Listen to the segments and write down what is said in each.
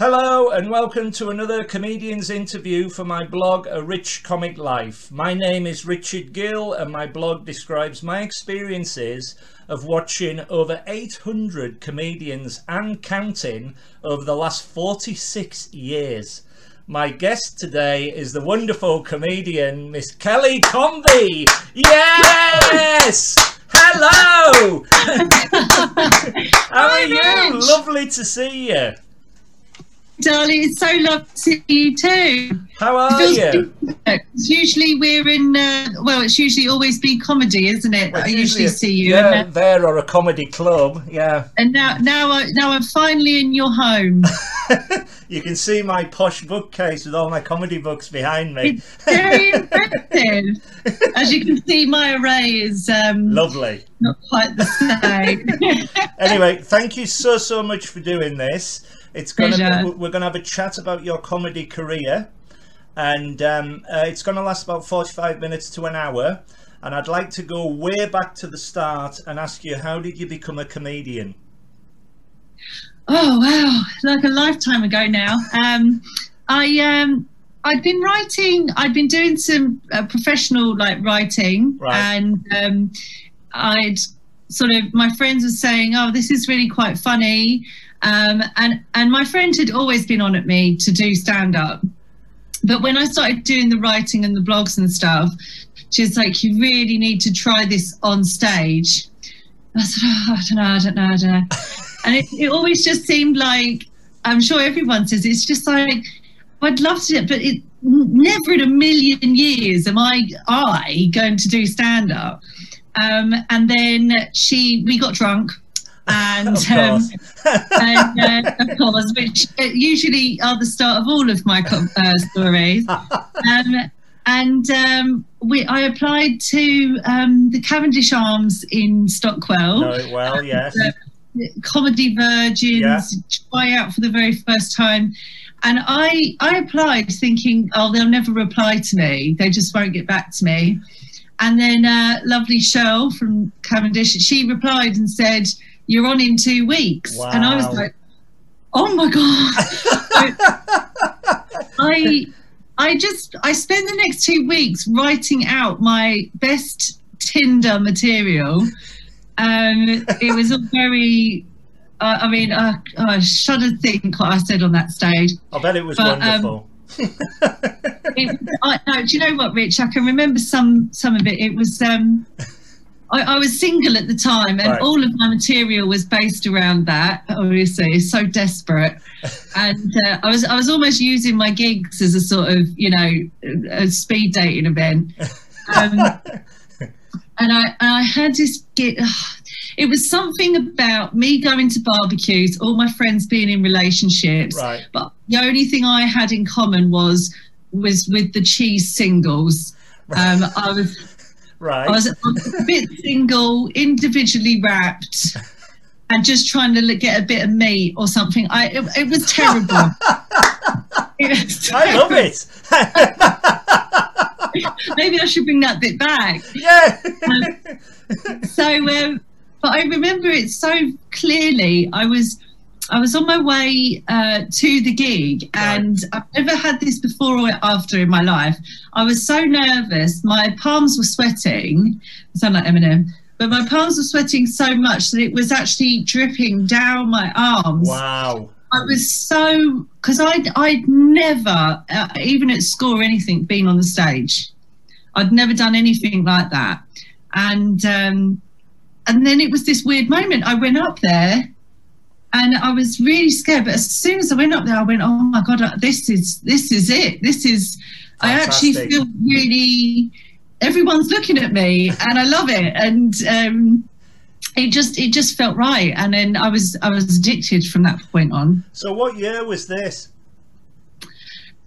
Hello and welcome to another comedian's interview for my blog A Rich Comic Life. My name is Richard Gill and my blog describes my experiences of watching over 800 comedians and counting over the last 46 years. My guest today is the wonderful comedian Miss Kelly Convey. Yes! Hello! How are you? Lovely to see you darling. It's so lovely to see you too. How are you? Usually we're in. Uh, well, it's usually always be comedy, isn't it? Well, I usually see you. Yeah, and, there or a comedy club. Yeah. And now, now, I, now I'm finally in your home. you can see my posh bookcase with all my comedy books behind me. It's very impressive. As you can see, my array is um, lovely. Not quite the same. anyway, thank you so so much for doing this. It's gonna be, we're gonna have a chat about your comedy career, and um, uh, it's gonna last about forty-five minutes to an hour. And I'd like to go way back to the start and ask you, how did you become a comedian? Oh wow, like a lifetime ago now. Um, I um, I'd been writing. I'd been doing some uh, professional like writing, right. and um, I'd sort of my friends were saying, "Oh, this is really quite funny." Um, and and my friend had always been on at me to do stand up, but when I started doing the writing and the blogs and stuff, she's like, "You really need to try this on stage." I said, oh, "I don't know, I don't know, I don't know," and it, it always just seemed like I'm sure everyone says it's just like I'd love to, but it never in a million years am I I going to do stand up. Um, and then she we got drunk and of um, course, and, uh, of course which uh, usually are the start of all of my uh, stories. Um, and um, we, I applied to um, the Cavendish Arms in Stockwell. Know it well, yes. Comedy Virgins, yeah. try out for the very first time. And I, I applied thinking, oh, they'll never reply to me. They just won't get back to me. And then uh, lovely Cheryl from Cavendish, she replied and said, you're on in two weeks. Wow. And I was like, oh my God. I, I just, I spent the next two weeks writing out my best Tinder material. Um, it was a very, uh, I mean, uh, I shudder to think what I said on that stage. I bet it was but, um, wonderful. Um, it, I, no, do you know what, Rich? I can remember some some of it. It was um, I, I, was single at the time, and right. all of my material was based around that. Obviously, so desperate, and uh, I was I was almost using my gigs as a sort of you know a speed dating event. Um, and I and I had this gig. It was something about me going to barbecues, all my friends being in relationships, right. but the only thing I had in common was was with the cheese singles. Um, I was Right. I was a bit single, individually wrapped, and just trying to get a bit of meat or something. I it, it was terrible. it was terrible. I love it. Maybe I should bring that bit back. Yeah. Um, so, um, but I remember it so clearly. I was I was on my way uh, to the gig, and I've never had this before or after in my life. I was so nervous, my palms were sweating. I sound like Eminem, but my palms were sweating so much that it was actually dripping down my arms. Wow. I was so because I'd I'd never, uh, even at school or anything, been on the stage. I'd never done anything like that, and um, and then it was this weird moment. I went up there and I was really scared. But as soon as I went up there, I went, "Oh my god, uh, this is this is it. This is." Fantastic. I actually feel really. Everyone's looking at me, and I love it. And um, it just it just felt right. And then I was I was addicted from that point on. So, what year was this?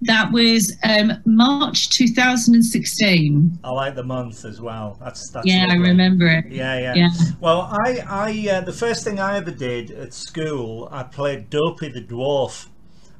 That was um, March 2016. I like the month as well. That's that's. Yeah, lovely. I remember it. Yeah, yeah, yeah. Well, I, I, uh, the first thing I ever did at school, I played Dopey the Dwarf,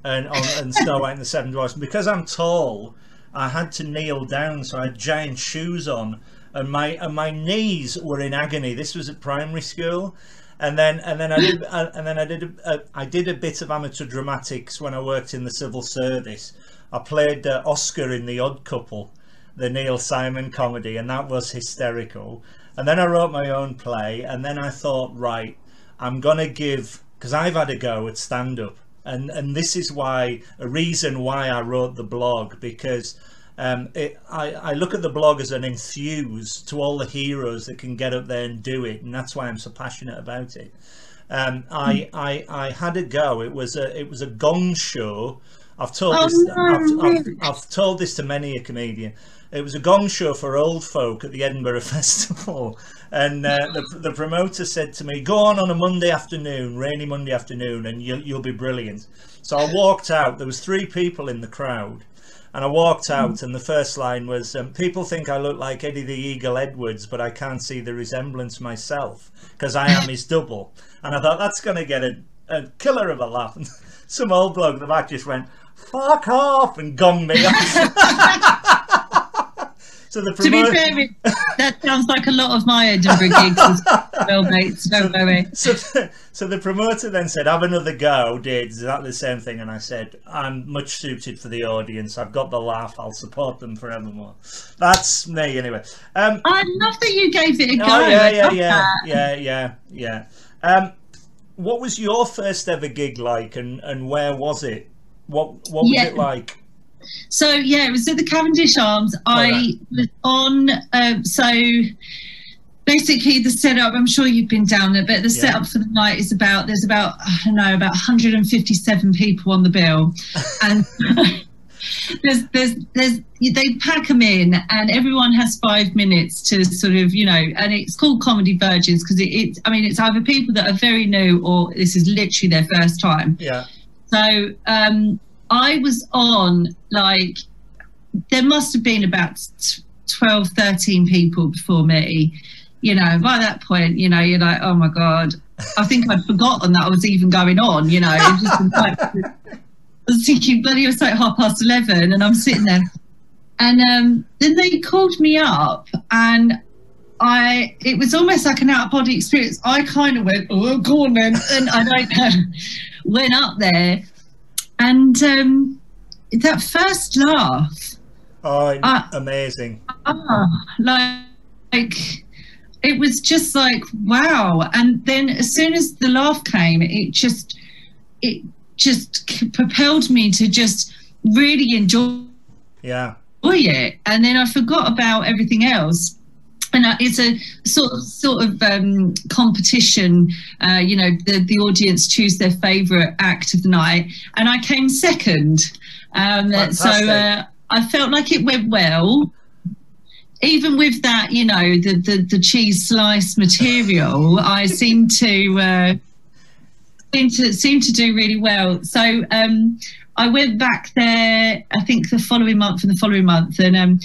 and on and Snow White and the Seven Dwarfs. And because I'm tall, I had to kneel down, so I had giant shoes on, and my and my knees were in agony. This was at primary school, and then and then I did and then I did a, a, I did a bit of amateur dramatics when I worked in the civil service. I played uh, Oscar in The Odd Couple, the Neil Simon comedy, and that was hysterical. And then I wrote my own play, and then I thought, right, I'm gonna give because I've had a go at stand up, and and this is why a reason why I wrote the blog because. Um, it, I, I look at the blog as an enthuse to all the heroes that can get up there and do it, and that's why I'm so passionate about it. Um, I, I I had a go. It was a it was a gong show. I've told Oh, this. no, I've, I've. I've told this to many a comedian. It was a gong show for old folk at the Edinburgh Festival, and uh, the the promoter said to me, "Go on on a Monday afternoon, rainy Monday afternoon, and you'll you'll be brilliant." So I walked out. There was three people in the crowd, and I walked out, and the first line was, um, "People think I look like Eddie the Eagle Edwards, but I can't see the resemblance myself because I am his double." And I thought that's going to get a, a killer of a laugh. And some old bloke in the back just went, "Fuck off!" and gonged me so the To be fair, that sounds like a lot of my Edinburgh gigs as well, mates. Don't worry. so, so the promoter then said, "Have another go." Did exactly the same thing, and I said, "I'm much suited for the audience. I've got the laugh. I'll support them forevermore." That's me, anyway. Um, I love that you gave it a go. oh yeah, yeah, love yeah, yeah, yeah, yeah. Um, what was your first ever gig like, and and where was it? What what was Yeah. it like? So yeah, it was at the Cavendish Arms. I Alright. was on. Um, so basically, the setup. I'm sure you've been down there, but the Yeah. setup for the night is about. There's about I don't know about 157 people on the bill, and. There's, there's, there's, they pack them in, and everyone has five minutes to sort of, you know, and it's called Comedy Virgins because it, it's, I mean, it's either people that are very new or this is literally their first time. Yeah, So um, I was on like there must have been about t- 12, 13 people before me. You know, by that point, you know, you're like, oh my god, I think I'd forgotten that I was even going on. You know, like, I was thinking, bloody, it was like half past eleven, and I'm sitting there, and um, then they called me up, and I it was almost like an out of body experience. I kind of went, oh, go on then, and I don't know, went up there, and um, that first laugh, oh, Uh, amazing. ah, like, like it was just like wow. And then as soon as the laugh came, it just it just propelled me to just really enjoy Yeah, it and then i forgot about everything else and uh, it's a sort of sort of um, competition uh, you know the, the audience choose their favorite act of the night and i came second um, so uh, i felt like it went well even with that you know the the, the cheese slice material i seem to uh, seem to seem to do really well. So um, I went back there. I think the following month and the following month, and um,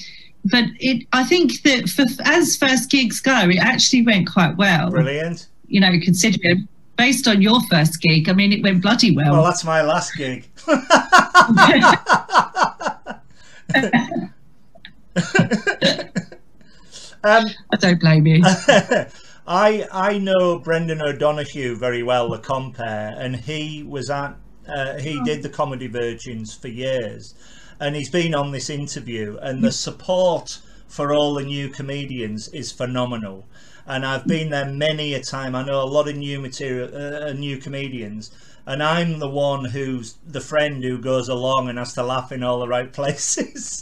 but it. I think that for as first gigs go, it actually went quite well. brilliant. You know, considering based on your first gig, I mean, it went bloody Well, well. that's my last gig. um, I don't blame you. I I know Brendan O'Donoghue very well, the compare, and he was at uh, he did the Comedy Virgins for years, and he's been on this interview, and the support for all the new comedians is phenomenal. And I've been there many a time. I know a lot of new material, uh, new comedians, and I'm the one who's the friend who goes along and has to laugh in all the right places.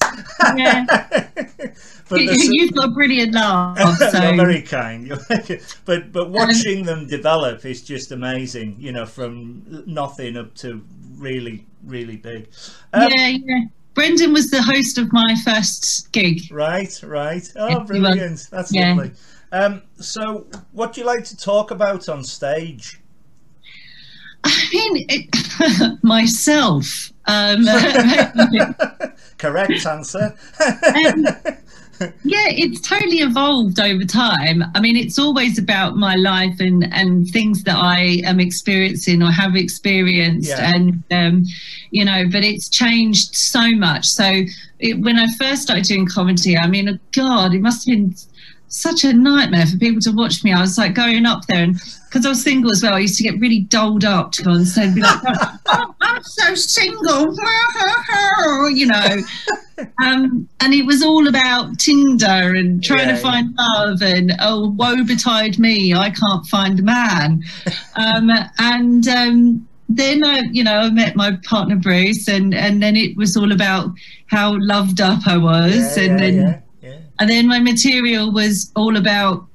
Yeah. but You- You've got brilliant laugh. So You're very kind. But but watching them develop is just amazing. You know, from nothing up to really really big. Um, yeah, yeah. Brendan was the host of my first gig. Right, right. Oh, brilliant. That's Yeah. lovely. Um, so, what do you like to talk about on stage? I mean, it, myself. Um, Correct answer. Um, yeah, it's totally evolved over time. I mean, it's always about my life and and things that I am experiencing or have experienced, Yeah. and um, you know, but it's changed so much. So it, when I first started doing comedy, I mean, God, it must have been such a nightmare for people to watch me. I was like going up there, and because I was single as well, I used to get really doled up to go on stage, be like, oh, "I'm so single," you know. Um, and it was all about Tinder and trying yeah, to find yeah. love, and oh, woe betide me, I can't find a man. Um, and um, then I, you know, I met my partner Bruce, and and then it was all about how loved up I was, yeah, and then. And then my material was all about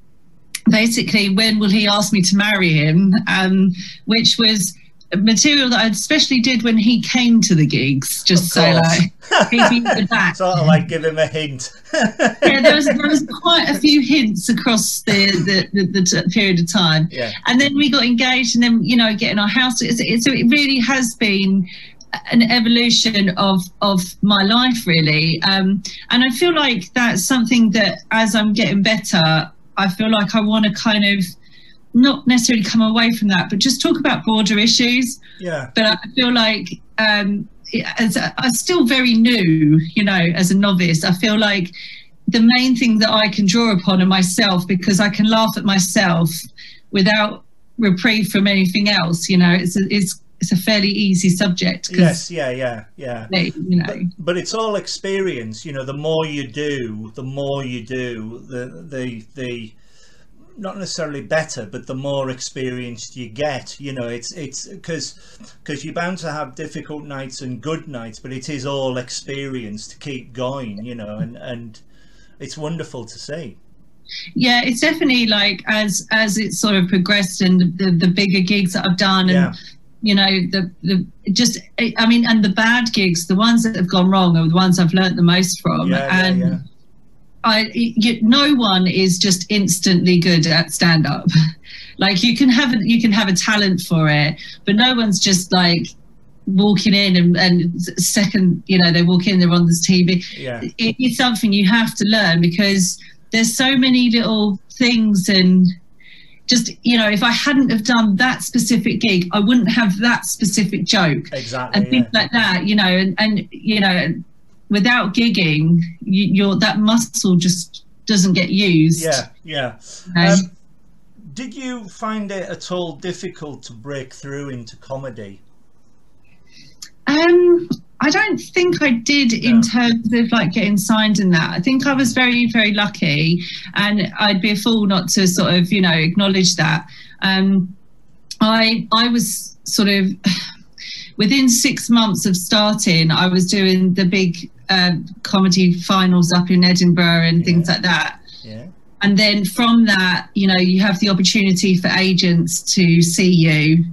basically when will he ask me to marry him, um, which was material that I especially did when he came to the gigs, just so like he'd be back. sort of like give him a hint. yeah, there was there was quite a few hints across the the, the, the period of time. Yeah. And then we got engaged, and then you know getting our house. So, it, so it really has been an evolution of of my life really um, and i feel like that's something that as i'm getting better i feel like i want to kind of not necessarily come away from that, but just talk about broader issues. Yeah. But I feel like um, as a, I'm still very new, you know, as a novice. I feel like the main thing that I can draw upon are myself because I can laugh at myself without reprieve from anything else. You know, it's it's it's a fairly easy subject. Yes, yeah, yeah, yeah. They, you know, but, but, it's all experience. You know, the more you do, the more you do, the the the not necessarily better but the more experienced you get you know it's it's because because you're bound to have difficult nights and good nights but it is all experience to keep going you know and and it's wonderful to see yeah it's definitely like as as it's sort of progressed and the, the bigger gigs that i've done and yeah. You know the the just i mean and the bad gigs the ones that have gone wrong are the ones i've learned the most from yeah, and yeah, I you, no one is just instantly good at stand up. like you can have a, you can have a talent for it, but no one's just like walking in and, and second you know they walk in they're on this TV. Yeah. It, it's something you have to learn because there's so many little things and just you know if i hadn't have done that specific gig i wouldn't have that specific joke exactly and things yeah. like that you know and, and you know without gigging, you, are that muscle just doesn't get used. Yeah, yeah. Um, did you find it at all difficult to break through into comedy? Um, I don't think I did no. in terms of like getting signed in that. I think I was very, very lucky, and I'd be a fool not to sort of, you know, acknowledge that. Um, I I was sort of within six months of starting, I was doing the big uh, comedy finals up in Edinburgh and yeah. things like that. Yeah. And then from that, you know, you have the opportunity for agents to see you.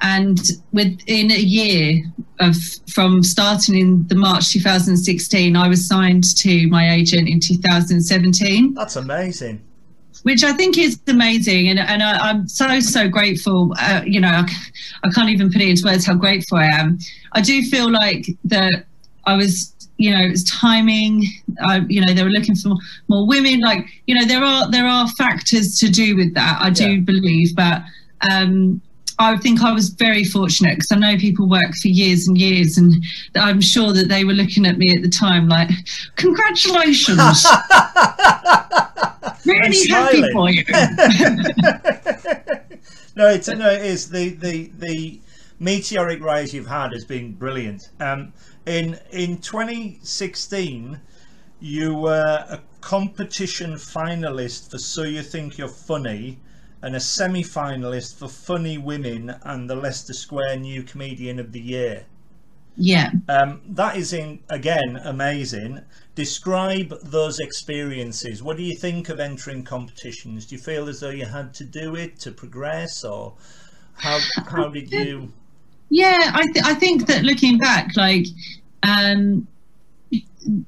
And within a year of from starting in the March 2016, I was signed to my agent in 2017. That's amazing which I think is amazing. And, and I, am so, so grateful. Uh, you know, I, I, can't even put it into words how grateful I am. I do feel like that I was you know it's timing uh, you know they were looking for more women like you know there are there are factors to do with that i do yeah. believe but um I think I was very fortunate because I know people work for years and years, and I'm sure that they were looking at me at the time like, "Congratulations, really happy for you." no, it's no, it is the the the meteoric rise you've had has been brilliant. Um, in in 2016 you were a competition finalist for so you think you're funny and a semi-finalist for funny women and the leicester square new comedian of the year. Yeah. Um, that is in again amazing. Describe those experiences. What do you think of entering competitions? Do you feel as though you had to do it to progress or how how did you yeah, I th- I think that looking back, like um,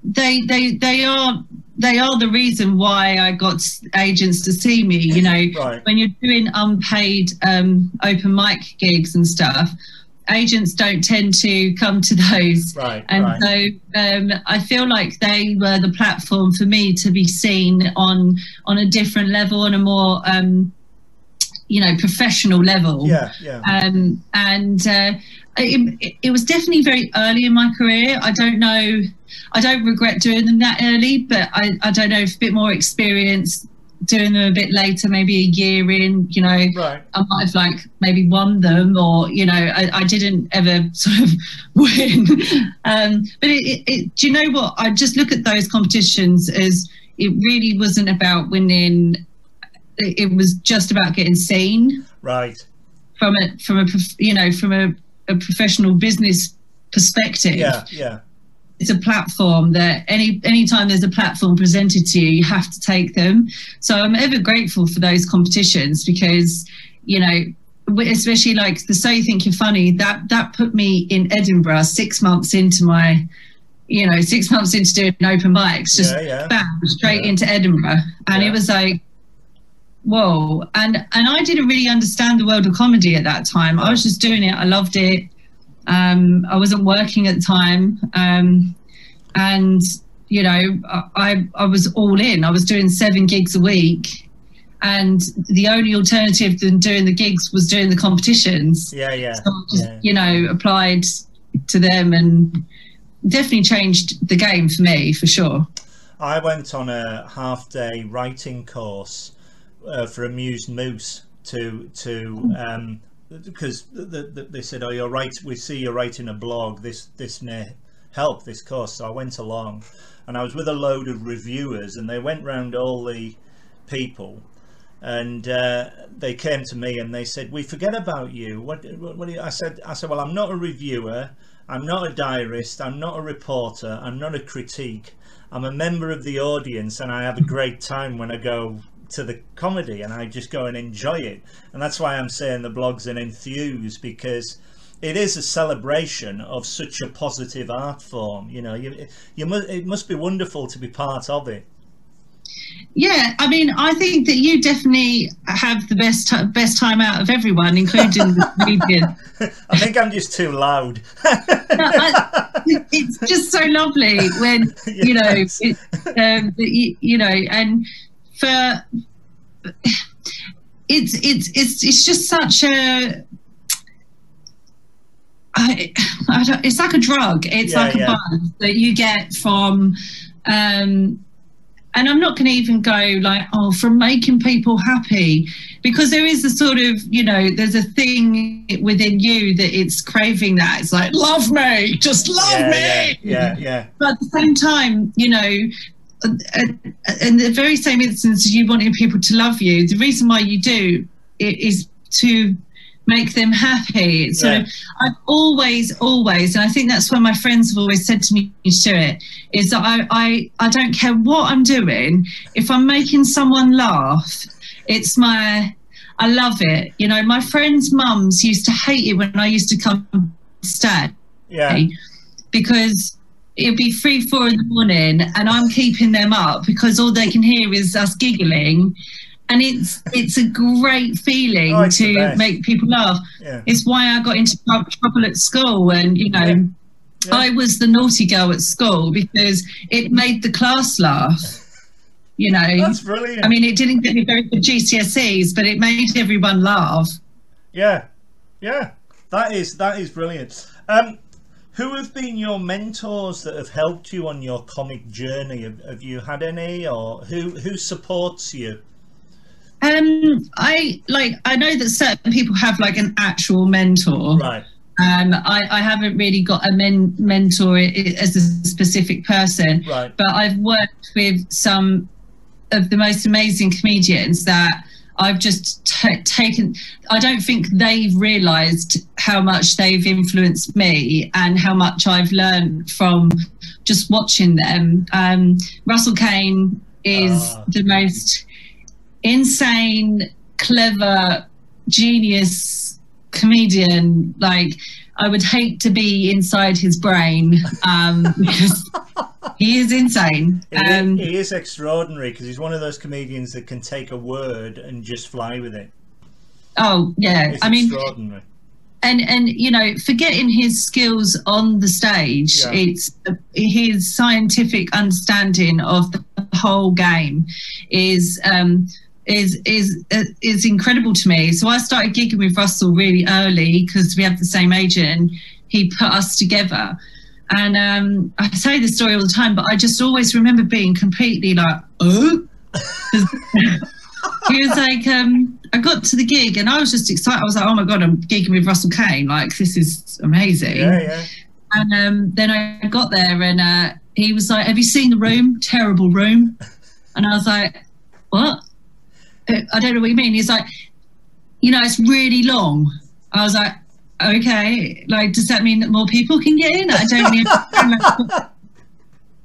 they they they are they are the reason why I got agents to see me. You know, right. when you're doing unpaid um, open mic gigs and stuff, agents don't tend to come to those. Right. And right. so um, I feel like they were the platform for me to be seen on on a different level and a more um, you know professional level yeah yeah um, and uh, it, it, was definitely very early in my career i don't know i don't regret doing them that early but i, I don't know if a bit more experience doing them a bit later, maybe a year in, you know, right. I might have like maybe won them or, you know, I, I didn't ever sort of win. um, but it, it, it, do you know what? I just look at those competitions as it really wasn't about winning. It, was just about getting seen. Right. From a, from a, you know, from a, a professional business perspective. Yeah. Yeah it's a platform that any anytime there's a platform presented to you, you have to take them. So I'm ever grateful for those competitions because, you know, especially like the So You Think You're Funny, that that put me in Edinburgh six months into my, you know, six months into doing open mics, just yeah, yeah. bam, straight yeah. into Edinburgh. And it was like, whoa. And and I didn't really understand the world of comedy at that time. I was just doing it. I loved it. Um, I wasn't working at the time. Um, and, you know, I, I was all in. I was doing seven gigs a week. And the only alternative than doing the gigs was doing the competitions. Yeah, yeah. So just, yeah. you know, applied to them and definitely changed the game for me, for sure. I went on a half day writing course uh, for Amused Moose to to um, because the, the, they said, "Oh, you're right. We see you're writing a blog. This this may help this course." So I went along, and I was with a load of reviewers, and they went round all the people, and uh, they came to me and they said, "We forget about you." What, what, what you? I said, "I said, well, I'm not a reviewer. I'm not a diarist. I'm not a reporter. I'm not a critique. I'm a member of the audience, and I have a great time when I go to the comedy and I just go and enjoy it. And that's why I'm saying the blog's an enthuse because it is a celebration of such a positive art form. You know, you, you must, it must be wonderful to be part of it. Yeah, I mean, I think that you definitely have the best best time out of everyone, including the comedian. I think I'm just too loud. no, I, it's just so lovely when you know, it, um, you, you know, and for it's it's it's it's just such a I, I don't, it's like a drug. It's yeah, like a yeah. buzz that you get from, um, and I'm not going to even go like, oh, from making people happy, because there is a sort of, you know, there's a thing within you that it's craving that. It's like, love me, just love yeah, me. Yeah, yeah. But at the same time, you know, Uh, uh, in the very same instance you wanting people to love you, the reason why you do is to make them happy. So yeah. I've always, always, and I think that's what my friends have always said to me, Stuart, is that I, I, I don't care what I'm doing. If I'm making someone laugh, it's my, I love it. You know, my friends' mums used to hate it when I used to come stay. Yeah. Because it'd be three, four in the morning, and I'm keeping them up because all they can hear is us giggling. And it's it's a great feeling oh, to make people laugh. Yeah. It's why I got into trouble at school, and you know, yeah. Yeah. I was the naughty girl at school because it made the class laugh. You know, that's brilliant. I mean, it didn't get me very good GCSEs, but it made everyone laugh. Yeah, yeah, that is that is brilliant. Um, who have been your mentors that have helped you on your comic journey? Have, have you had any, or who who supports you? Um, I like I know that certain people have like an actual mentor. Right. Um, I, I haven't really got a men- mentor as a specific person, right. but I've worked with some of the most amazing comedians that I've just t- taken, I don't think they've realized how much they've influenced me and how much I've learned from just watching them. Um, Russell Kane is uh. the most insane, clever, genius comedian. Like, I would hate to be inside his brain um, because he is insane. Um, he is extraordinary because he's one of those comedians that can take a word and just fly with it. Oh yeah, it's I mean, and and you know, forgetting his skills on the stage, yeah. it's his scientific understanding of the whole game is. Um, is is is incredible to me. So I started gigging with Russell really early because we have the same agent. And he put us together, and um, I say this story all the time, but I just always remember being completely like, oh, he was like, um, I got to the gig and I was just excited. I was like, oh my God, I'm gigging with Russell Kane. Like, this is amazing. Yeah, yeah. And um, then I got there and uh, he was like, Have you seen the room? Terrible room. And I was like, What? I don't know what you mean. He's like, You know, it's really long. I was like, Okay. Like, does that mean that more people can get in? I don't know.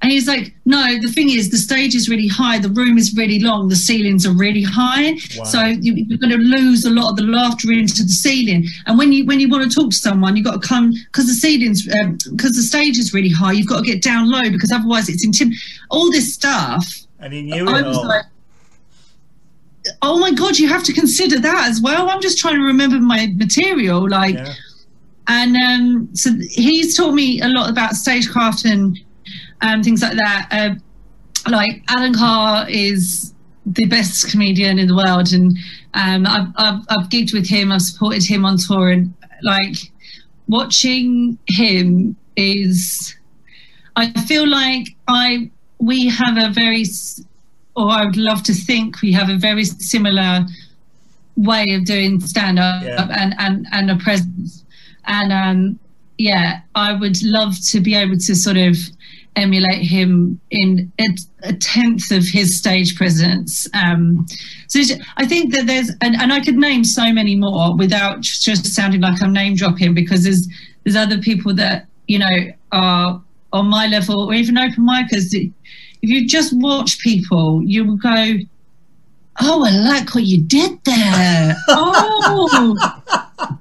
And he's like, no, the thing is, the stage is really high, the room is really long, the ceilings are really high. Wow. So you, are going to lose a lot of the laughter into the ceiling. And when you when you want to talk to someone, you've got to come because the ceilings because um, the stage is really high. You've got to get down low because otherwise it's intim. All this stuff. And he knew it all. Like, oh my god, you have to consider that as well. I'm just trying to remember my material, like. Yeah. And um, so he's taught me a lot about stagecraft and um, things like that. Uh, like Alan Carr is the best comedian in the world, and um, I've, I've, I've gigged with him. I've supported him on tour, and like watching him is, I feel like I we have a very, or I would love to think we have a very similar way of doing stand up yeah. and, and and a presence and um yeah i would love to be able to sort of emulate him in a, a tenth of his stage presence. Um, so I think that there's, and, and I could name so many more without just sounding like I'm name dropping because there's there's other people that you know are on my level or even open micers. If you just watch people, you will go, "Oh, I like what you did there." oh.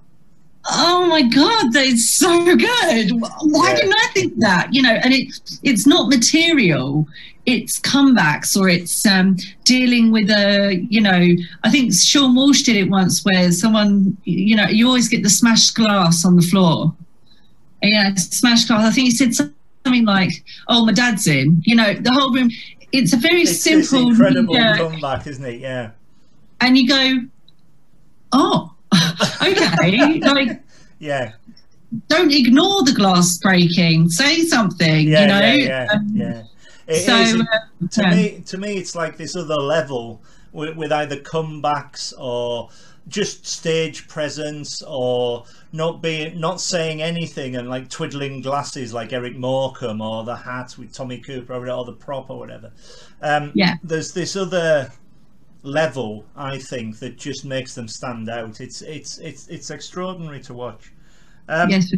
Oh my god that's so good. Why yeah. didn't i think that? You know and it it's not material. It's comebacks or it's um, dealing with a you know i think sean walsh did it once where someone you know you always get the smashed glass on the floor. Yeah smashed glass. I think he said something like oh my dad's in you know the whole room it's a very it's, simple it's incredible comeback isn't it yeah and you go oh okay, like yeah. Don't ignore the glass breaking. Say something. Yeah, you know. Yeah, yeah. Um, yeah. It so is, uh, to yeah. me, to me, it's like this other level with, with either comebacks or just stage presence or not being not saying anything and like twiddling glasses like Eric Morecambe or the hat with Tommy Cooper or the prop or whatever. Um, yeah. There's this other level, I think, that just makes them stand out. It's it's it's it's extraordinary to watch. Um, yes.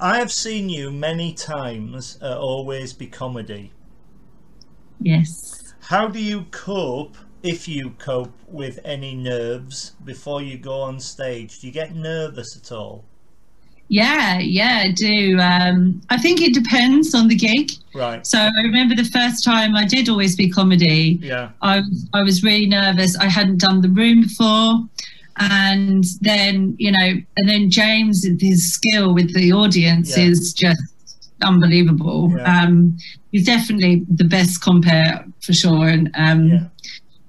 I have seen you many times at Always Be Comedy. Yes. How do you cope, if you cope, with any nerves before you go on stage? Do you get nervous at all? Yeah, yeah, I do. Um, I think it depends on the gig. Right. So I remember the first time I did always be comedy. Yeah. I I was really nervous. I hadn't done the room before, and then you know, and then James, his skill with the audience yeah. is just unbelievable. Yeah. Um, he's definitely the best compare for sure, and um, yeah.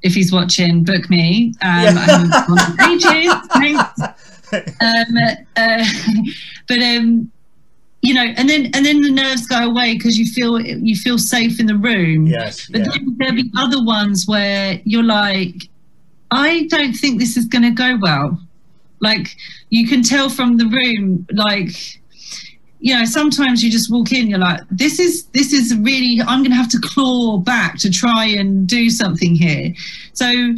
If he's watching, book me. Um, yeah. ages. Thanks um, uh, but um, you know, and then and then the nerves go away because you feel you feel safe in the room. Yes. But yeah. then there'll be other ones where you're like, I don't think this is going to go well. Like you can tell from the room, like you know sometimes you just walk in you're like this is this is really i'm going to have to claw back to try and do something here so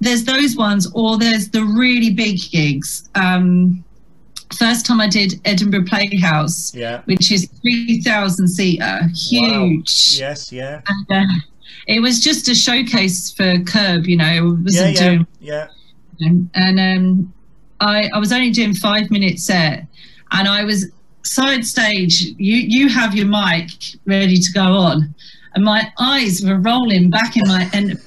there's those ones, or there's the really big gigs. Um, first time I did Edinburgh Playhouse, yeah. which is 3,000 seater, huge. Wow. Yes, yeah. And, uh, it was just a showcase for Curb, you know. It wasn't yeah, yeah, doing, yeah. And, and um, I, I was only doing five minute set, and I was side stage. You you have your mic ready to go on, and my eyes were rolling back in my and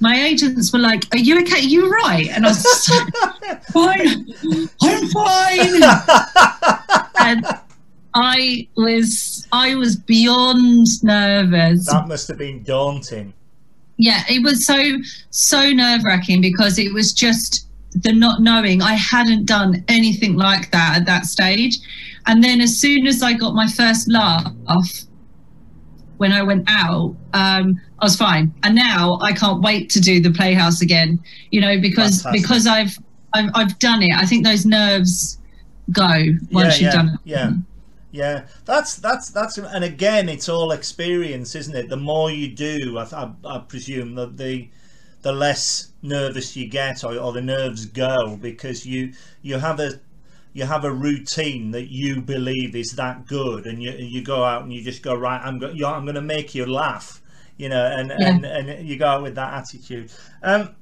my agents were like, "Are you okay? Are you right?" And I was just like, "Fine, I'm fine." and I was, I was beyond nervous. That must have been daunting. Yeah, it was so so nerve wracking because it was just the not knowing. I hadn't done anything like that at that stage, and then as soon as I got my first laugh, when I went out, um, I was fine. And now I can't wait to do the Playhouse again. You know, because Fantastic. because I've, I've I've done it. I think those nerves go once yeah, you've yeah, done it. Yeah. Yeah, that's that's that's, and again, it's all experience, isn't it? The more you do, I, I, I presume that the the less nervous you get, or, or the nerves go, because you you have a you have a routine that you believe is that good, and you you go out and you just go right. I'm going I'm going to make you laugh, you know, and yeah. and and you go out with that attitude. Um,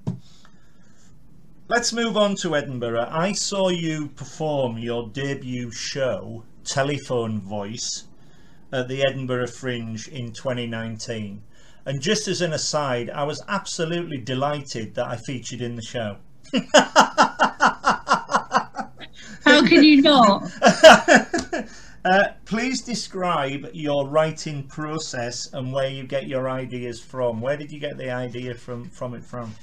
let's move on to Edinburgh. I saw you perform your debut show telephone voice at the Edinburgh Fringe in 2019. And just as an aside, I was absolutely delighted that I featured in the show. How can you not? uh, please describe your writing process and where you get your ideas from. Where did you get the idea from, from it from?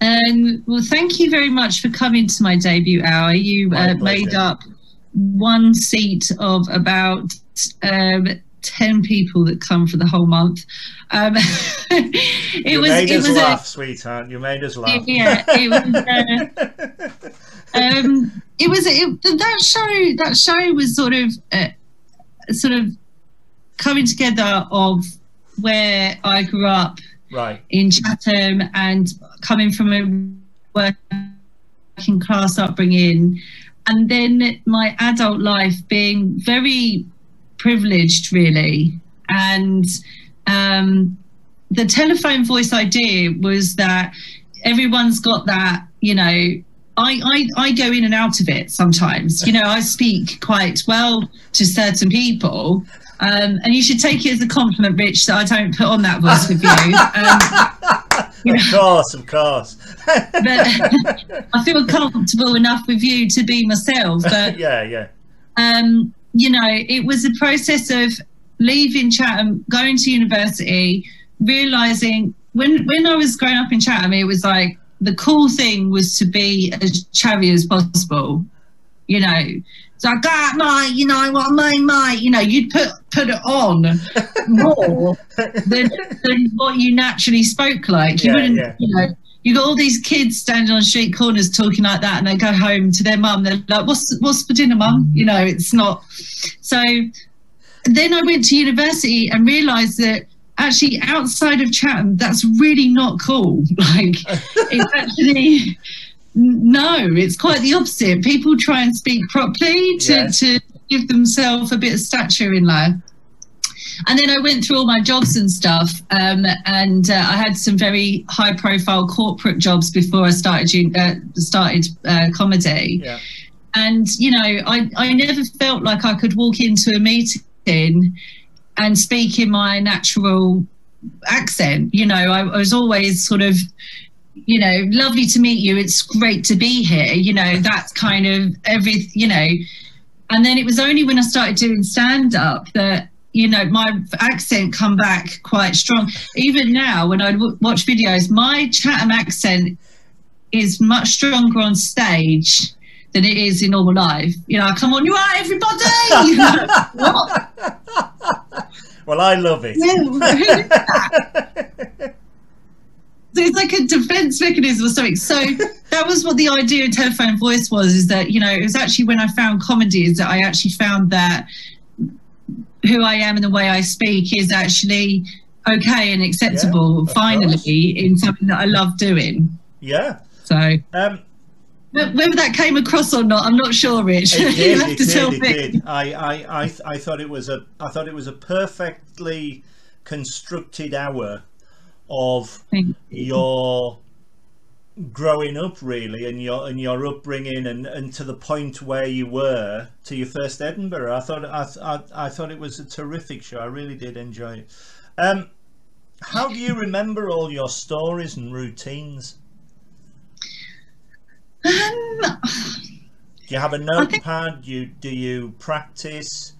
Um, well, thank you very much for coming to my debut hour. You uh, made up one seat of about um, 10 people that come for the whole month. Um, it you was, made it us was laugh, a, sweetheart. You made us laugh. Yeah, it was. Uh, um, it was it, that show. That show was sort of, uh, sort of coming together of where I grew up, right in Chatham, and coming from a working class upbringing and then my adult life being very privileged really and um, the telephone voice idea was that everyone's got that you know I, I, I go in and out of it sometimes. You know, I speak quite well to certain people, um, and you should take it as a compliment, Rich, that I don't put on that voice with you. Um, you of course, of course. but I feel comfortable enough with you to be myself. But yeah, yeah. Um, you know, it was a process of leaving Chatham, going to university, realizing when when I was growing up in Chatham, it was like the cool thing was to be as chatty as possible. You know, so I got my, you know, I want my, my, you know, you'd put put it on more than, than what you naturally spoke like. You yeah, wouldn't, yeah. you know, you got all these kids standing on street corners talking like that, and they go home to their mum. They're like, "What's what's for dinner, mum?" Mm. You know, it's not. So then I went to university and realised that actually outside of Chatham, that's really not cool. Like it's actually no, it's quite the opposite. People try and speak properly to, yes. to give themselves a bit of stature in life. And then I went through all my jobs and stuff, um, and uh, I had some very high-profile corporate jobs before I started uh, started uh, comedy. Yeah. And you know, I I never felt like I could walk into a meeting and speak in my natural accent. You know, I, I was always sort of you know, lovely to meet you. It's great to be here. You know, that's kind of every, you know. And then it was only when I started doing stand up that, you know, my accent come back quite strong. Even now, when I watch videos, my Chatham accent is much stronger on stage than it is in normal life. You know, I come on, you are everybody. what? Well, I love it. It's like a defense mechanism or something. So that was what the idea of telephone voice was, is that, you know, it was actually when I found comedy is that I actually found that who I am and the way I speak is actually okay and acceptable yeah, finally course. in something that I love doing. Yeah. So um whether that came across or not, I'm not sure, Rich. It did, it did, it did. I, I, I, I thought it was a I thought it was a perfectly constructed hour of your growing up really and your and your upbringing and and to the point where you were to your first Edinburgh. I thought I, I, I thought it was a terrific show. I really did enjoy it. Um how do you remember all your stories and routines um, do you have a notepad think, you do you practice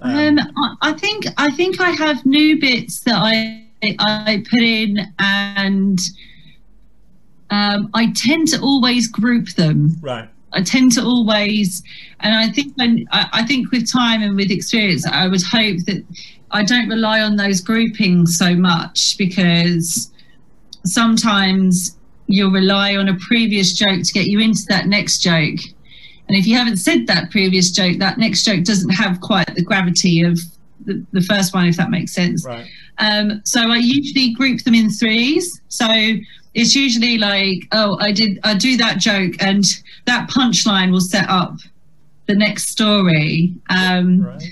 um, um I think I think I have new bits that I I put in and um, I tend to always group them. Right. I tend to always, and I think when I, I think with time and with experience, I would hope that I don't rely on those groupings so much because sometimes you'll rely on a previous joke to get you into that next joke. And if you haven't said that previous joke, that next joke doesn't have quite the gravity of the, the first one, if that makes sense. Right. Um, so I usually group them in threes. So it's usually like, oh, I did, I do that joke, and that punchline will set up the next story. Um, right.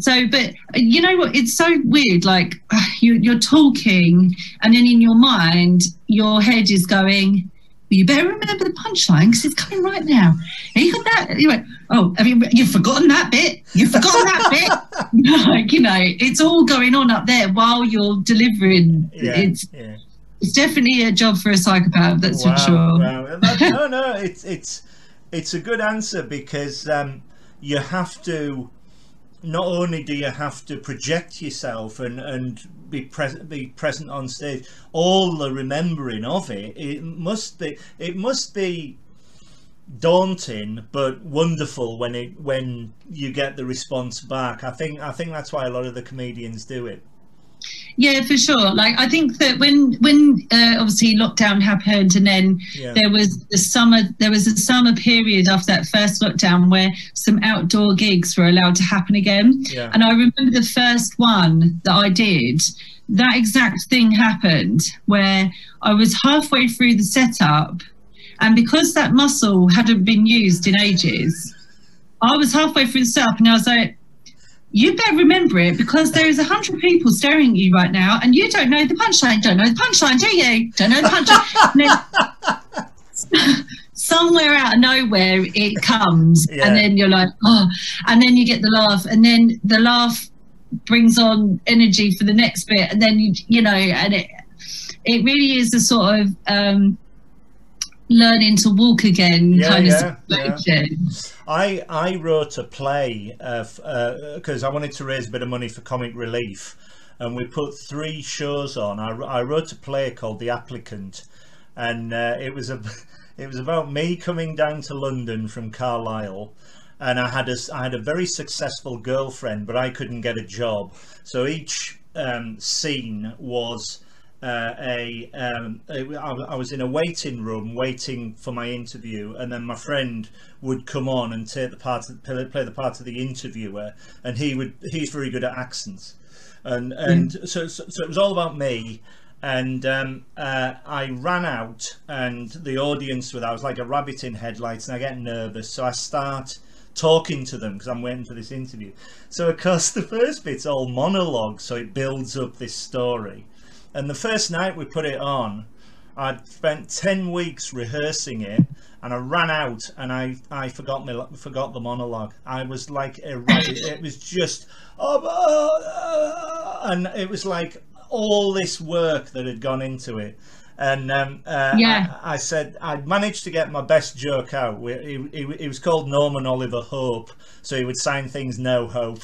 So, but you know what? It's so weird. Like you, you're talking, and then in your mind, your head is going, you better remember the punchline because it's coming right now. And you got that? You went, oh, have you, you've forgotten that bit? You've forgotten that bit? like, you know, it's all going on up there while you're delivering. Yeah, it's, yeah. it's definitely a job for a psychopath, that's wow, for sure. Wow. no, no, it's, it's, it's a good answer because um, you have to not only do you have to project yourself and and be present be present on stage all the remembering of it it must be it must be daunting but wonderful when it when you get the response back. I think i think that's why a lot of the comedians do it yeah, for sure. Like I think that when when uh, obviously lockdown happened, and then yeah. there was the summer there was a summer period after that first lockdown where some outdoor gigs were allowed to happen again. Yeah. And I remember the first one that I did. That exact thing happened where I was halfway through the setup, and because that muscle hadn't been used in ages, I was halfway through the setup, and I was like you better remember it because there is a hundred people staring at you right now, and you don't know the punchline. Don't know the punchline, do you? Don't know the punchline. somewhere out of nowhere it comes, yeah. and then you're like, oh, and then you get the laugh, and then the laugh brings on energy for the next bit, and then you you know, and it it really is a sort of um, learning to walk again yeah, kind yeah, of situation. I I wrote a play because uh, I wanted to raise a bit of money for Comic Relief, and we put three shows on. I, I wrote a play called The Applicant, and uh, it was a it was about me coming down to London from Carlisle. And I had a I had a very successful girlfriend, but I couldn't get a job. So each um, scene was uh, a, um, a I was in a waiting room waiting for my interview, and then my friend would come on and take the part of, play the part of the interviewer, and he would he's very good at accents, and and mm. so, so, so it was all about me. And um, uh, I ran out, and the audience with I was like a rabbit in headlights, and I get nervous, so I start talking to them because I'm waiting for this interview. So of course the first bit's all monologue, so it builds up this story and the first night we put it on, I'd spent 10 weeks rehearsing it and I ran out and I, I forgot me forgot the monologue. I was like erratic. it was just oh, oh, oh, and it was like all this work that had gone into it. And um, uh, yeah. I, I, said I'd managed to get my best joke out. He, he, he was called Norman Oliver Hope, so he would sign things No Hope.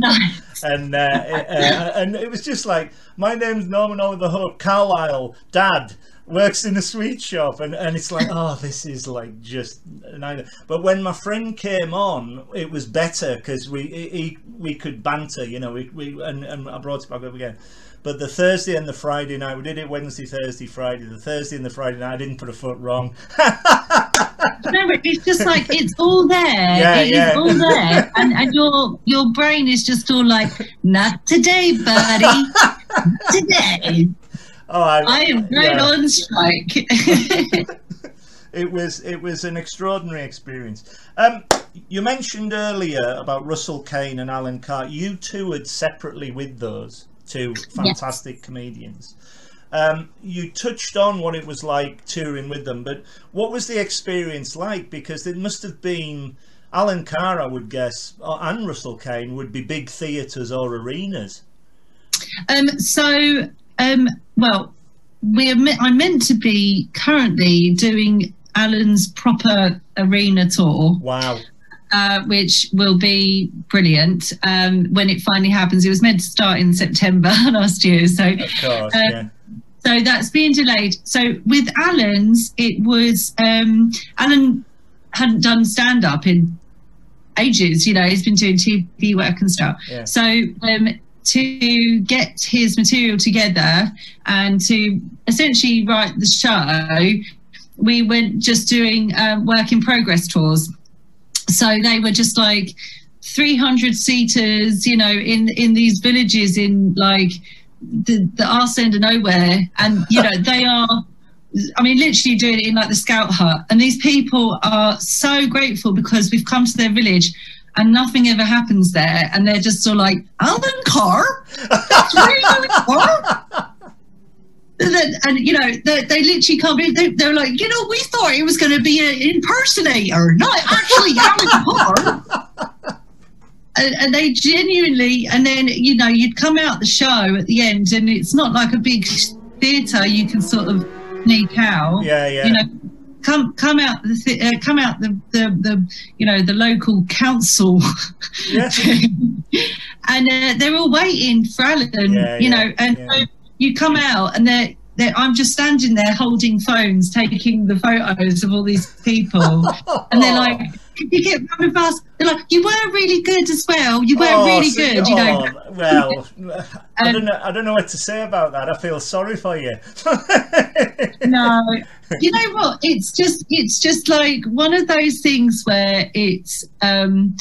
nice. And uh, uh, and it was just like my name's Norman Oliver Hope, Carlisle, Dad works in a sweet shop and, and it's like oh this is like just neither but when my friend came on it was better because we he, we could banter you know we, we and, and I brought it back up again but the Thursday and the Friday night, we did it Wednesday, Thursday, Friday. The Thursday and the Friday night, I didn't put a foot wrong. no, it's just like it's all there. Yeah, it yeah. is all there, and and your your brain is just all like, not today, buddy, today. Oh, I, I am right yeah. on strike. it was it was an extraordinary experience. Um, you mentioned earlier about Russell Kane and Alan Carr. You toured separately with those two fantastic yes. comedians. Um, you touched on what it was like touring with them, but what was the experience like? Because it must have been Alan Carr, I would guess, and Russell Kane would be big theatres or arenas. Um, so, um, well, we're I'm meant to be currently doing Alan's proper arena tour. Wow. Uh, which will be brilliant um, when it finally happens. It was meant to start in September last year, so course, um, yeah. so that's being delayed. So with Alan's, it was um, Alan hadn't done stand up in ages. You know, he's been doing TV work and stuff. Yeah. So um, to get his material together and to essentially write the show, we went just doing um, work in progress tours. So they were just like 300 seaters, you know, in in these villages in like the the arse end of nowhere, and you know they are. I mean, literally doing it in like the scout hut. And these people are so grateful because we've come to their village and nothing ever happens there. And they're just sort of like, Alan Carr? Alan Carr? And, and, you know, they, they literally come in, they, they're like, you know, we thought it was going to be an impersonator, not actually Alan Carr. And, and, they genuinely, and then, you know, you'd come out the show at the end, and it's not like a big theatre you can sort of sneak out. Yeah, yeah. You know, come come out the th- uh, come out the, the the you know the local council yeah. and uh, they're all waiting for Alan yeah, you yeah, know and so you come out and they're, they're I'm just standing there holding phones taking the photos of all these people and they're like you get coming fast. They're like, you were really good as well. You were oh, really so, good. You know. Oh, well, I don't know. I don't know what to say about that. I feel sorry for you. no, you know what? It's just, it's just like one of those things where it's. um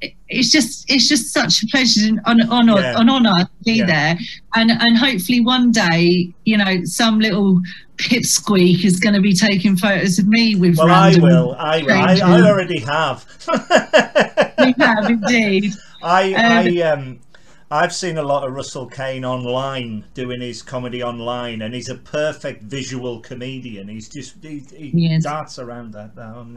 it's just it's just such a pleasure and an honor yeah. an honor to be yeah. there and and hopefully one day you know some little pipsqueak is going to be taking photos of me with well i will I, I, I already have you have indeed i um, i um I've seen a lot of Russell Kane online doing his comedy online, and he's a perfect visual comedian. He's just he, he yes. darts around that. Um,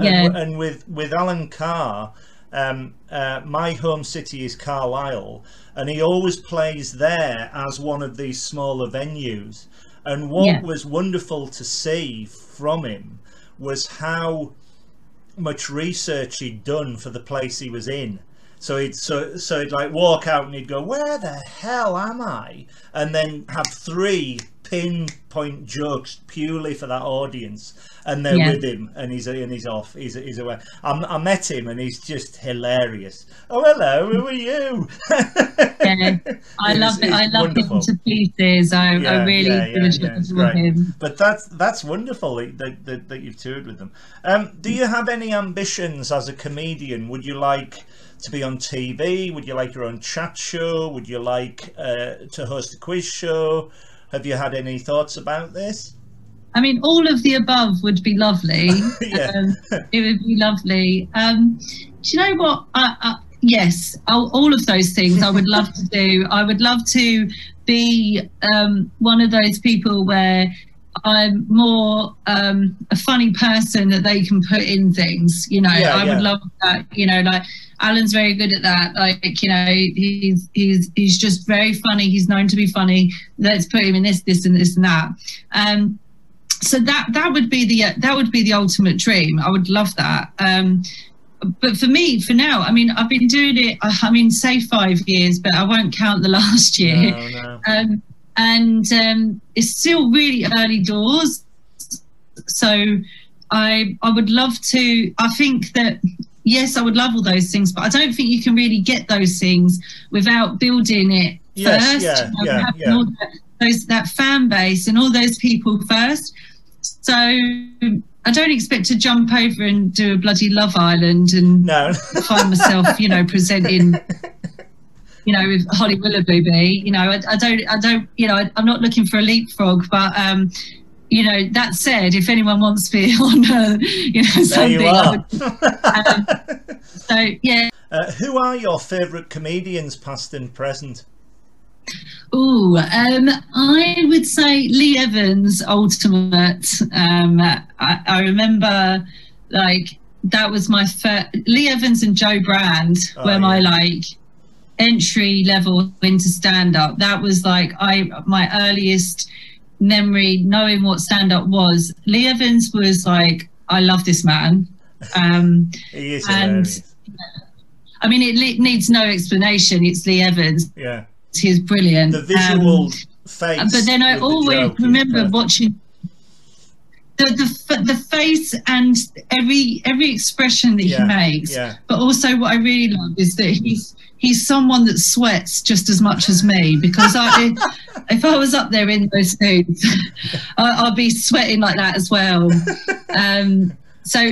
yeah. and, and, with with Alan Carr, um, uh, my home city is Carlisle, and he always plays there as one of these smaller venues. And what yeah. was wonderful to see from him was how much research he'd done for the place he was in. So he'd so so he'd like walk out and he'd go, "Where the hell am I?" And then have three pinpoint jokes purely for that audience, and they're yeah. with him, and he's and he's off. He's he's away. I'm, i met him, and he's just hilarious. Oh, hello, who are you? yeah, I love it. I love him to pieces. I, yeah, I really yeah, yeah, yeah, him. But that's that's wonderful that, that, that you've toured with them. Um, do you have any ambitions as a comedian? Would you like to be on TV? Would you like your own chat show? Would you like uh, to host a quiz show? Have you had any thoughts about this? I mean, all of the above would be lovely. yeah. Um, it would be lovely. Um, do you know what? I, I, yes, all, all, of those things I would love to do. I would love to be um, one of those people where I'm more um, a funny person that they can put in things. You know, yeah, I yeah. would love that. You know, like Alan's very good at that. Like, you know, he's he's he's just very funny. He's known to be funny. Let's put him in this, this, and this and that. Um, so that that would be the that would be the ultimate dream. I would love that. Um, but for me, for now, I mean, I've been doing it. I mean, say five years, but I won't count the last year. No, no. Um, and um, it's still really early doors. So I I would love to. I think that yes, I would love all those things, but I don't think you can really get those things without building it yes, first. Yeah, yeah, yeah. That, those, that fan base and all those people first. So I don't expect to jump over and do a bloody Love Island and no. find myself, you know, presenting you know, with Holly Willoughby. You know, I, I, don't, I don't, you know, I, am not looking for a leapfrog, but um, you know, that said, if anyone wants me on, uh, you know, something, you um, so yeah. Uh, who are your favourite comedians, past and present? Oh, um, I would say Lee Evans, Ultimate. Um, I, I remember, like, that was my first. Lee Evans and Jo Brand oh, were yeah. my like entry level into stand up. That was like I my earliest memory knowing what stand up was. Lee Evans was like, I love this man. Um, he is and hilarious. I mean, it needs no explanation. It's Lee Evans. Yeah, he's brilliant. The visual um, face. But then I always remember watching. the, the the face and every every expression that Yeah, he makes. yeah. But also, what I really love is that he's he's someone that sweats just as much as me because I if I was up there in those suits, I, I'd be sweating like that as well. Um, so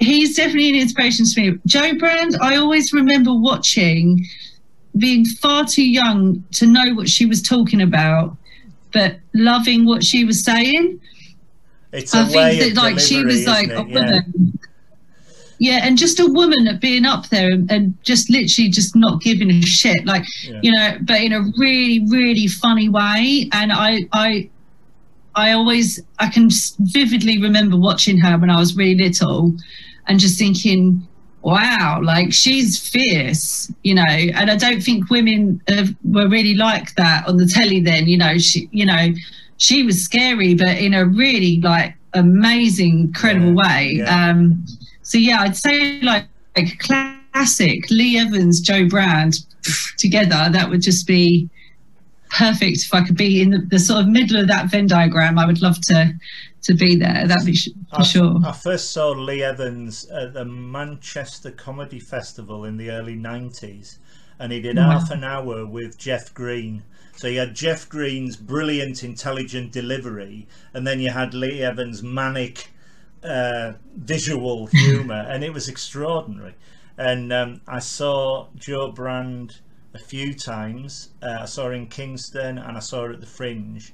he's definitely an inspiration to me. Jo Brand, I always remember watching, being far too young to know what she was talking about, but loving what she was saying. It's a I way think of that like she was like a it? Yeah. woman. Yeah, and just a woman at being up there and, and just literally just not giving a shit, like Yeah. you know, but in a really, really funny way. And I, I, I always, I can vividly remember watching her when I was really little, and just thinking, wow, like she's fierce, you know. And I don't think women uh, were really like that on the telly then, you know. She, you know, she was scary, but in a really like amazing, incredible Yeah, way. yeah. Um, so yeah, I'd say like, like classic Lee Evans, Jo Brand together. That would just be perfect. If I could be in the, the sort of middle of that Venn diagram, I would love to to be there. That'd be sh- for I, sure. I first saw Lee Evans at the Manchester Comedy Festival in the early 90s, and he did Wow. half an hour with Jeff Green. So you had Jeff Green's brilliant, intelligent delivery, and then you had Lee Evans' manic uh, visual humour, and it was extraordinary. And um, I saw Jo Brand a few times. Uh, I saw her in Kingston, and I saw her at the Fringe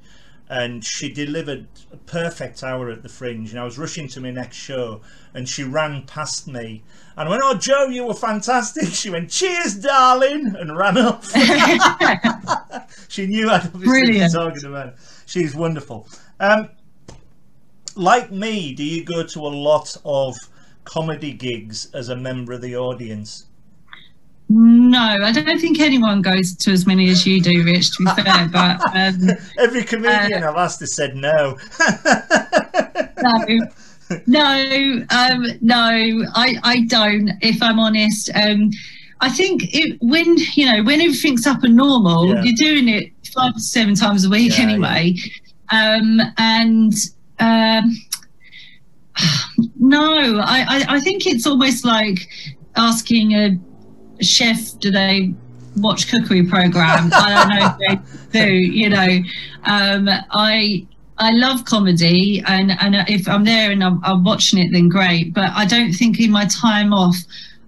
and she delivered a perfect hour at the fringe and I was rushing to my next show and she ran past me and I went oh Jo you were fantastic she went cheers darling and ran off she knew I'd obviously Brilliant. be talking about her. she's wonderful um, like me do you go to a lot of comedy gigs as a member of the audience no, I don't think anyone goes to as many as you do, Rich. To be fair, but um, every comedian I've asked has said no no, no, um, no, I, I don't. If I'm honest, um, I think it, when you know when everything's up and normal, Yeah. you're doing it five to seven times a week Yeah, anyway, um, and um, no, I, I, I think it's almost like asking a chef, do they watch cookery program? I don't know if they do. You know, um, I I love comedy, and and if I'm there and I'm, I'm watching it, then great. But I don't think in my time off,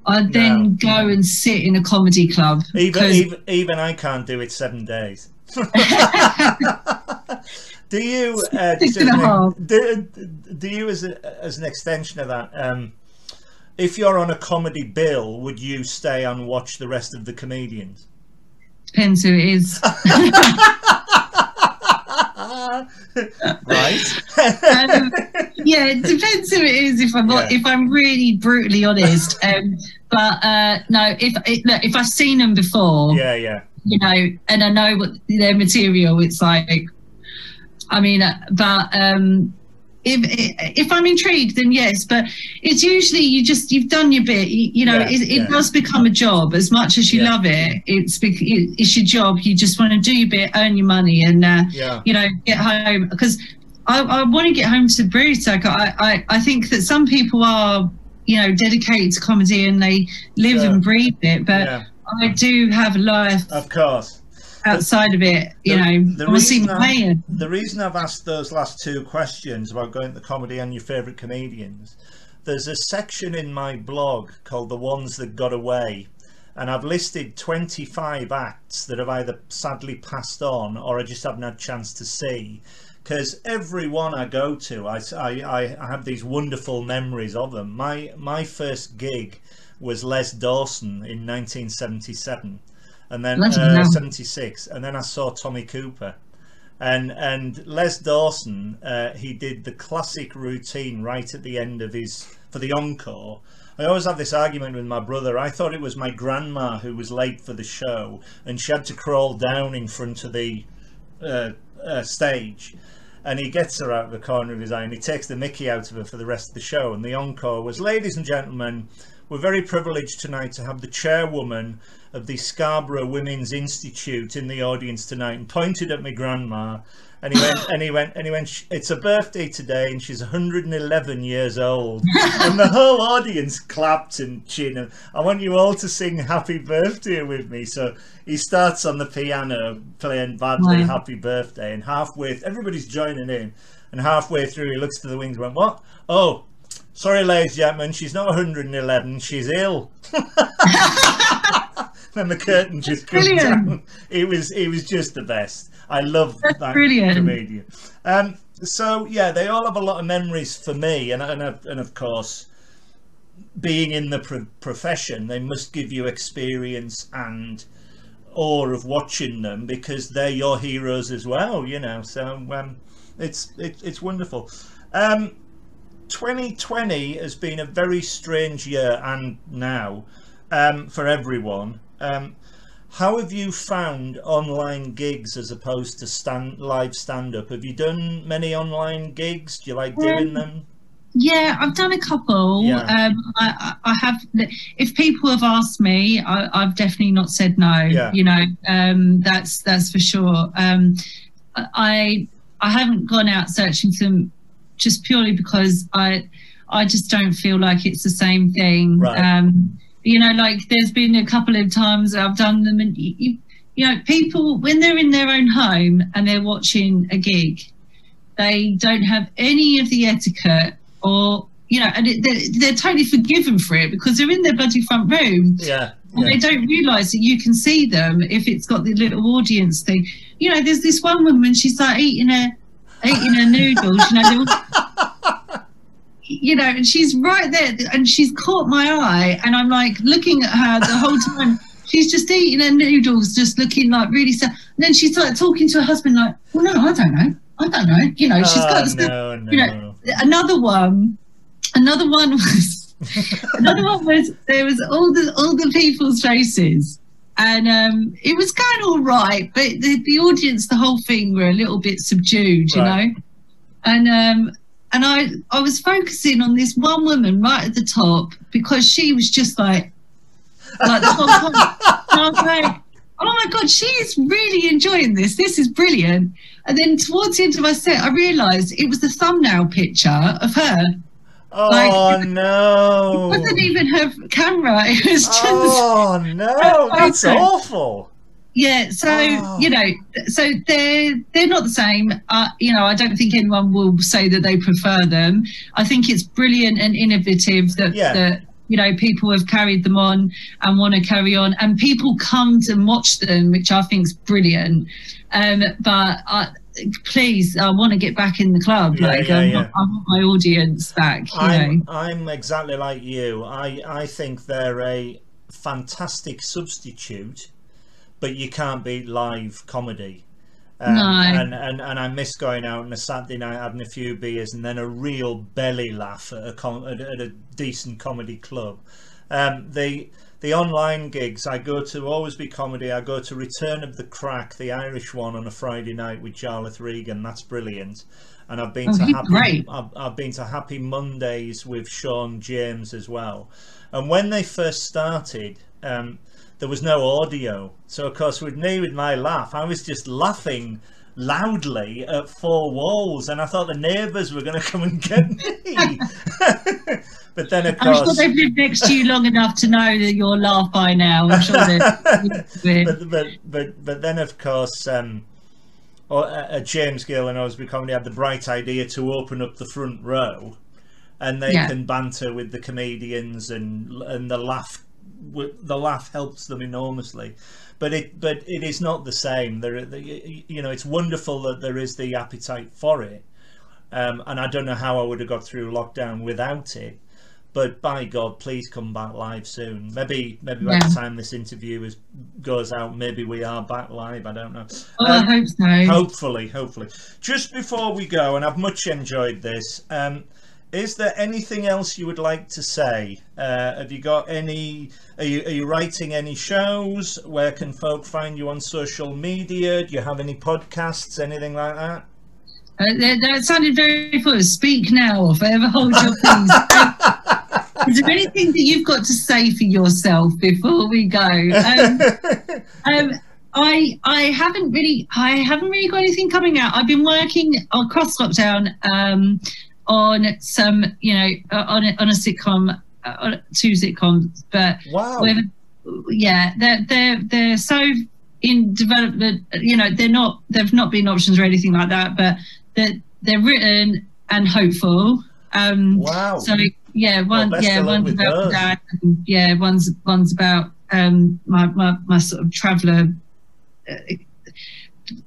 I'd then No, go and sit in a comedy club. Even, even even I can't do it seven days. do you? Uh, Six just and a an- half. Do, do you, as a, as an extension of that, um, if you're on a comedy bill, would you stay and watch the rest of the comedians? depends who it is. right. Um, yeah, it depends who it is. If I'm Yeah. if I'm really brutally honest, um, but uh, no, if look, if I've seen them before, yeah, yeah, you know, and I know what their material, it's like, I mean, uh, but um, if if I'm intrigued, then yes. But it's usually you just you've done your bit. You, you know, Yeah, it, it yeah. does become a job as much as you Yeah. love it. It's it's your job. You just want to do your bit, earn your money, and uh, yeah. you know, get home because I, I want to get home to Bruce. I, I, I think that some people are, you know, dedicated to comedy and they live and breathe it. But. I do have a life Of course. Outside of it. You the- know, the I want to see reason I, the reason I've asked those last two questions about going to comedy and your favourite comedians, there's a section in my blog called The Ones That Got Away. And I've listed 25 acts that have either sadly passed on or I just haven't had a chance to see. Because every one I go to, I, I, I- I have these wonderful memories of them. My, my first gig was Les Dawson in 1977. And then uh, 76 and then I saw Tommy Cooper. And and Les Dawson uh, he did the classic routine right at the end of his for the encore. I always have this argument with my brother. I thought it was my grandma who was late for the show and she had to crawl down in front of the uh, uh, stage. And he gets her out of the corner of his eye and he takes the mickey out of her for the rest of the show and the encore was ladies and gentlemen we're very privileged tonight to have the chairwoman of the Scarborough Women's Institute in the audience tonight and pointed at my grandma And he went, and he went, and he went. It's a birthday today, and she's 111 years old. and the whole audience clapped and cheered. I want you all to sing "Happy Birthday" with me. So he starts on the piano playing badly "Happy Birthday," and halfway, everybody's joining in. And halfway through, he looks to the wings and went, "What? Oh, sorry, ladies and gentlemen, she's not 111. She's ill." then the curtain just comes down. It was it was just the best. I love that brilliant. comedian. Um, so yeah, they all have a lot of memories for me, and and of, and of course, being in the pro- profession, they must give you experience and awe of watching them because they're your heroes as well. You know, so um, it's it, it's wonderful. Um, 2020 has been a very strange year, and now um, for everyone. Um, how have you found online gigs as opposed to stand live stand up? Have you done many online gigs? Do you like doing um, them? Yeah, I've done a couple. Yeah. Um, I, I, have. If people have asked me, I, have definitely not said no. Yeah. You know, um, that's that's for sure. Um, I I haven't gone out searching for them just purely because I I just don't feel like it's the same thing. Right. You know, like there's been a couple of times I've done them, and you, you know, people when they're in their own home and they're watching a gig, they don't have any of the etiquette or you know, and it, they're, they're, totally forgiven for it because they're in their bloody front room. Yeah. And yeah. they don't realise that you can see them if it's got the little audience thing. You know, there's this one woman, she's like eating a eating her noodles. You know, you know, and she's right there, and she's caught my eye, and I'm like looking at her the whole time. she's just eating her noodles, just looking like really sad. And then she's like talking to her husband, like, "Well, no, I don't know, I don't know." You know, she's got, oh, no, no. you know, another one. Another one was another one was there was all the all the people's faces and um, it was going all right, but the, the audience, the whole thing, were a little bit subdued, you right. know. And um, and I I was focusing on this one woman right at the top because she was just like like the whole time. And I was like, oh my god, she is really enjoying this. This is brilliant. And then towards the end of my set, I realised it was the thumbnail picture of her. Oh like, no! It wasn't even her camera. It was just. Oh no! That's awful yeah so oh. you know so they're they're not the same uh, you know i don't think anyone will say that they prefer them i think it's brilliant and innovative that yeah. that you know people have carried them on and want to carry on and people come to watch them which i think is brilliant um, but I, please i want to get back in the club yeah, like yeah, I, yeah. Want, I want my audience back I'm, know? I'm exactly like you i i think they're a fantastic substitute but you can't beat live comedy. Um, no. and, and and I miss going out on a Saturday night having a few beers and then a real belly laugh at a com- at, a decent comedy club. Um, the the online gigs I go to always be comedy. I go to Return of the Craic, the Irish one, on a Friday night with Jarlath Regan. That's brilliant. And I've been oh, to Happy I've, I've been to Happy Mondays with Sean James as well. And when they first started, um, there was no audio. So of course with me with my laugh, I was just laughing loudly at four walls and I thought the neighbours were going to come and get me. but then of course... I'm sure they've lived next to you long enough to know that you're laugh by now. I'm sure but, but, but, but then of course... Um, or, uh, James Gill and Always Be Comedy had the bright idea to open up the front row and they yeah. can banter with the comedians and and the laugh the laugh helps them enormously. But it but it is not the same. There you know it's wonderful that there is the appetite for it. Um, and I don't know how I would have got through lockdown without it. But by God please come back live soon. Maybe maybe by the time this interview is goes out maybe we are back live. I don't know. Oh, um, I hope so. hopefully hopefully. Just before we go and I've much enjoyed this um, is there anything else you would like to say? Uh, have you got any? Are you, are you writing any shows? Where can folk find you on social media? Do you have any podcasts? Anything like that? Uh, that, that, sounded very full. Speak now, or forever hold your peace. Is there anything that you've got to say for yourself before we go? Um, um, I I haven't really I haven't really got anything coming out. I've been working across lockdown um, on some you know uh, on a, on a sitcom, uh, on two sitcoms, but wow. yeah, they're they're they're so in development. You know, they're not they've not been options or anything like that, but they're they're written and hopeful. Um, wow. So yeah, one well, yeah one's about dad, and, yeah one's one's about um, my, my my sort of traveller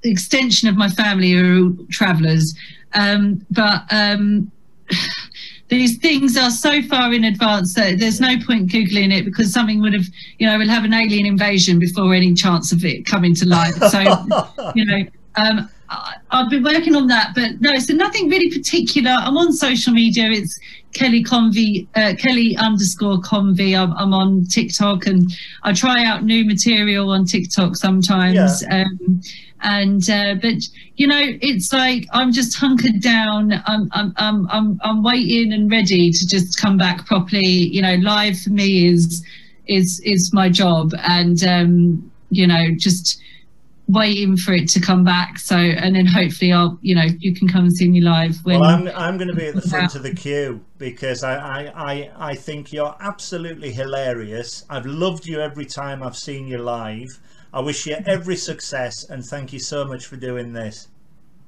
extension of my family are all travelers. Um, but um, these things are so far in advance that there's no point googling it because something would have, you know, we'll have an alien invasion before any chance of it coming to life. So, you know, um, I, have been working on that, but no, so nothing really particular. I'm on social media. It's Kelly Convey, uh, Kelly underscore Convey. I'm, I'm, on TikTok and I try out new material on TikTok sometimes. Yeah. Um, and uh, but you know, it's like I'm just hunkered down. I'm, I'm I'm I'm I'm waiting and ready to just come back properly. You know, live for me is is is my job, and um, you know, just waiting for it to come back. So, and then hopefully I'll, you know, you can come and see me live. When well, I'm, I'm going to be at the front of the queue because I, I, I, I think you're absolutely hilarious. I've loved you every time I've seen you live. I wish you every success and thank you so much for doing this.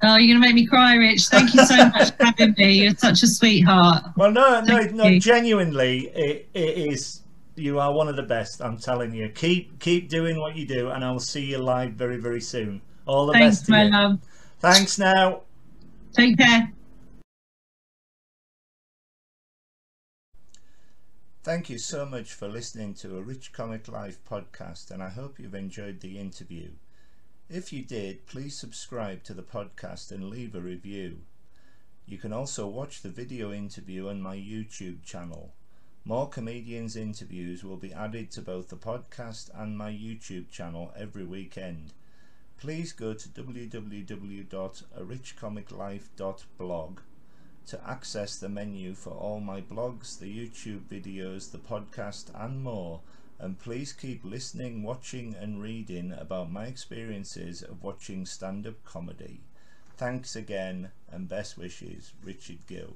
Oh, you're going to make me cry, Rich. Thank you so much for having me. You're such a sweetheart. Well, no, no, no, genuinely, it, it is you are one of the best. I'm telling you. Keep keep doing what you do, and I'll see you live very very soon. All the best. Thanks, best. my love. Thanks. Now. Take care. Thank you so much for listening to a Rich Comic Life podcast, and I hope you've enjoyed the interview. If you did, please subscribe to the podcast and leave a review. You can also watch the video interview on my YouTube channel. More comedians interviews will be added to both the podcast and my YouTube channel every weekend. Please go to www.arichcomiclife.blog to access the menu for all my blogs, the YouTube videos, the podcast and more and please keep listening, watching and reading about my experiences of watching stand-up comedy. Thanks again and best wishes, Richard Gill.